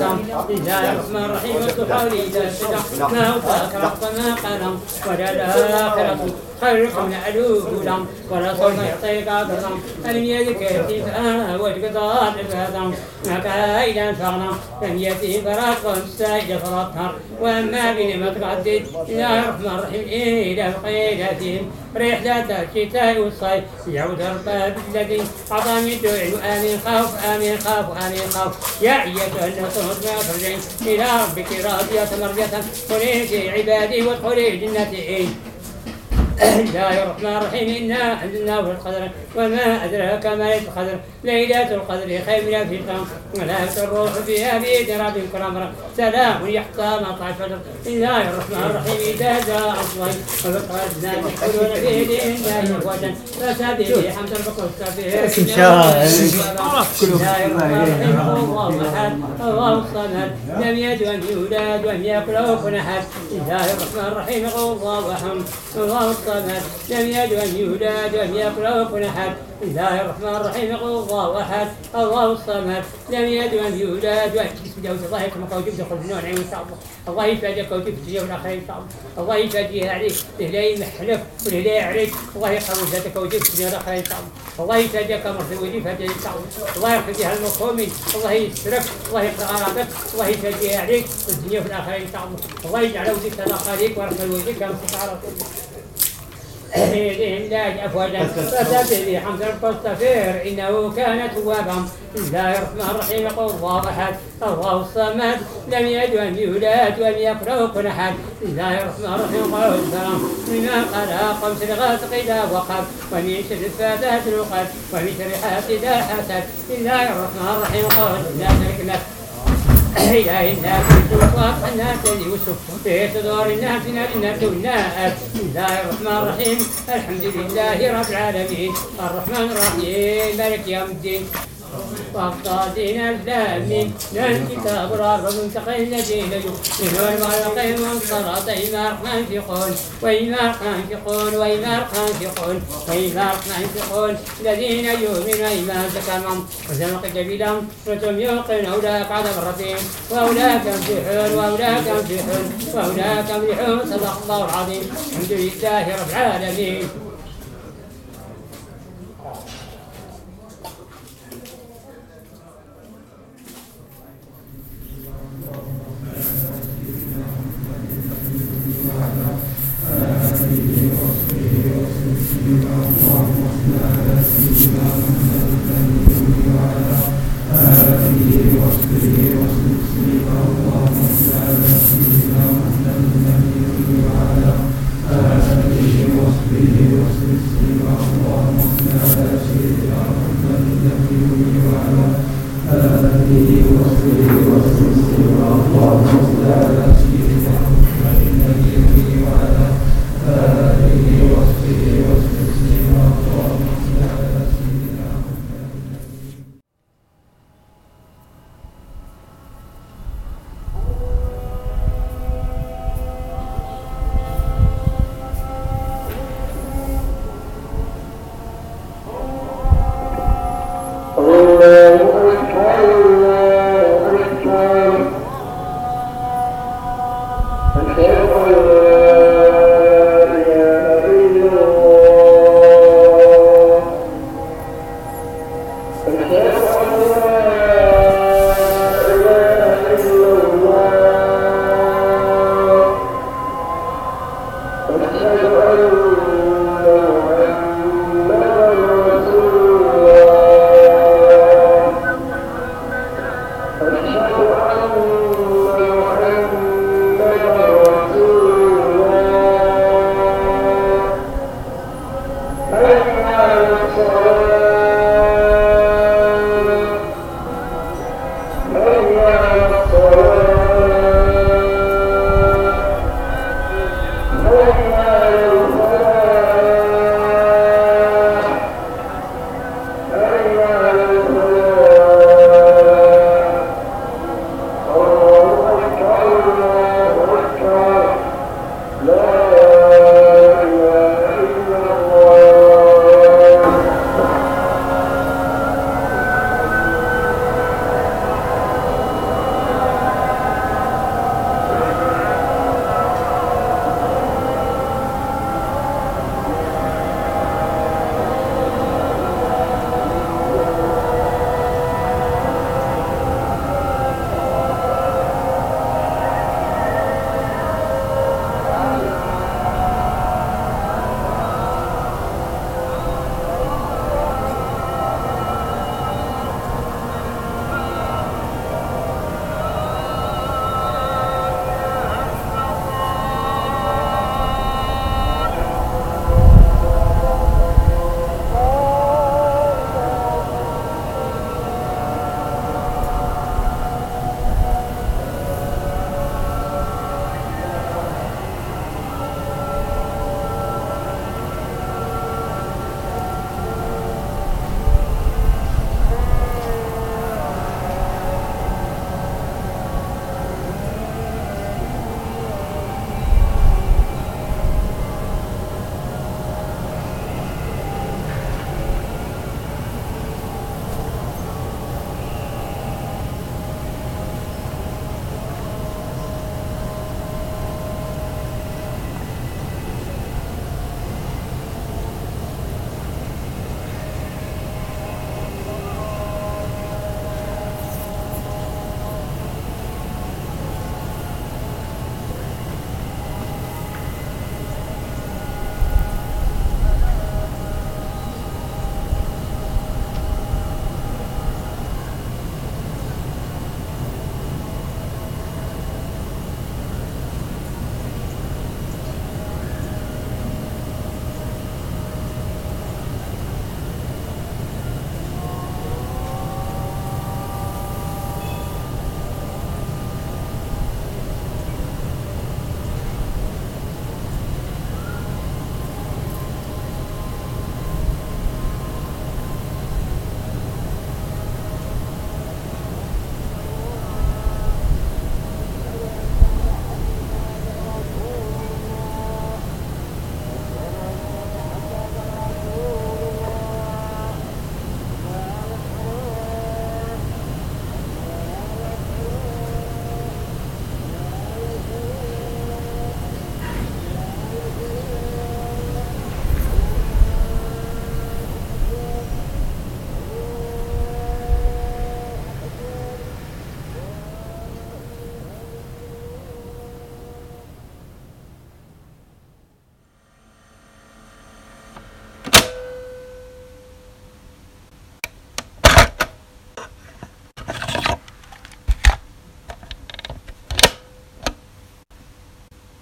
وموسى لله الرحمن الرحيم وتحاولي تسدع ما وفاك رب ما قلم ولا الآخرة خير من ألوه لم ولا سوف يعطيك أجرا ألم يدك يتيك أنا وجقضاء الفاتم ما كايدا فغنى لم يتي فراق مستعد فرطهر وأما بنعمة قدد الله الرحمن الرحيم إلى قيدتهم. رحلة الشتاء والصيف يعود الباب الذي أعطاني الدعاء آمين خوف آمين خوف آمين خوف. يا أيتها النفس المطمئنة إلى ربك راضية مرضية. قولي في عبادي وادخلي جنتي. الله الرحمن الرحيم إنا أنزلناه في القدر وما أدراك ما ليلة القدر. ليلة القدر خير من ألف شهر ولا الروح فيها بإذن ربهم كل أمر. سلام يحصى مطلع الفجر بسم الله الرحمن الرحيم إذا جاء الصيف وفقدنا يدخلون في دين الله أفواجا فسبح بحمد ربك واستغفره إن شاء الله. الله الرحمن الرحيم الله أحد الله الصمد. لم يلد ولم يولد ولم يكن له كفوا أحد. الله الرحمن الرحيم الله أحد الله الصمد. لم يلد ولم يولد ولم يكن له كفوا أحد. بسم الله الرحمن الرحيم الله أحد الله الصمد لم يلد ولم يولد بسم الله الله قال جبت خذ نوع إن شاء الله. الله يفادك وجبت الدنيا والآخرة إن شاء الله. الله يفاديها عليك لا يمحلك ولا يعريك الله يقوي ذاتك وجبت الدنيا والآخرة إن شاء الله. الله يفادك مرضى ويفادك إن شاء الله. الله يفاديها المقومين الله يسترك الله يقرأ أراضك الله يفاديها عليك والدنيا في الآخرة إن شاء الله. الله يجعل وجهك صدقة عليك ورحمة وجهك كما استطاع لله أفواجا. فسبح بحمد ربك واستغفر إنه كان توابا. بسم الله الرحمن الرحيم. يقول الله أحد الله الصمد لم يلد ولم يولد ولم يكن كفوا أحد. بسم الله الرحمن الرحيم. قال السلام مما خلق قمس الغاسق إذا وقب ومن شر الفاتحة العقد ومن شر حاسد حسد. بسم الله الرحمن الرحيم. قال لا شريك إله الناس وصف الناس يوسف في صدور الناس الناس والناس بسم الله الرحمن الرحيم الحمد لله رب العالمين. الرحمن الرحيم. مالك يوم الدين. الثامن لن كتاب رب منتقي الذين يؤمنون والقيم والصلاة إما رحمن ينفقون وإما رحمن ينفقون وإما رحمن ينفقون وإما رحمن ينفقون الذين يؤمنون إما زكاهم وزمق جبيلهم وتم يوقن أولئك عذاب ربهم وأولئك يفلحون وأولئك يفلحون وأولئك يفلحون صدق الله العظيم الحمد لله رب العالمين وصحبه وسلم اللهم صل على どう?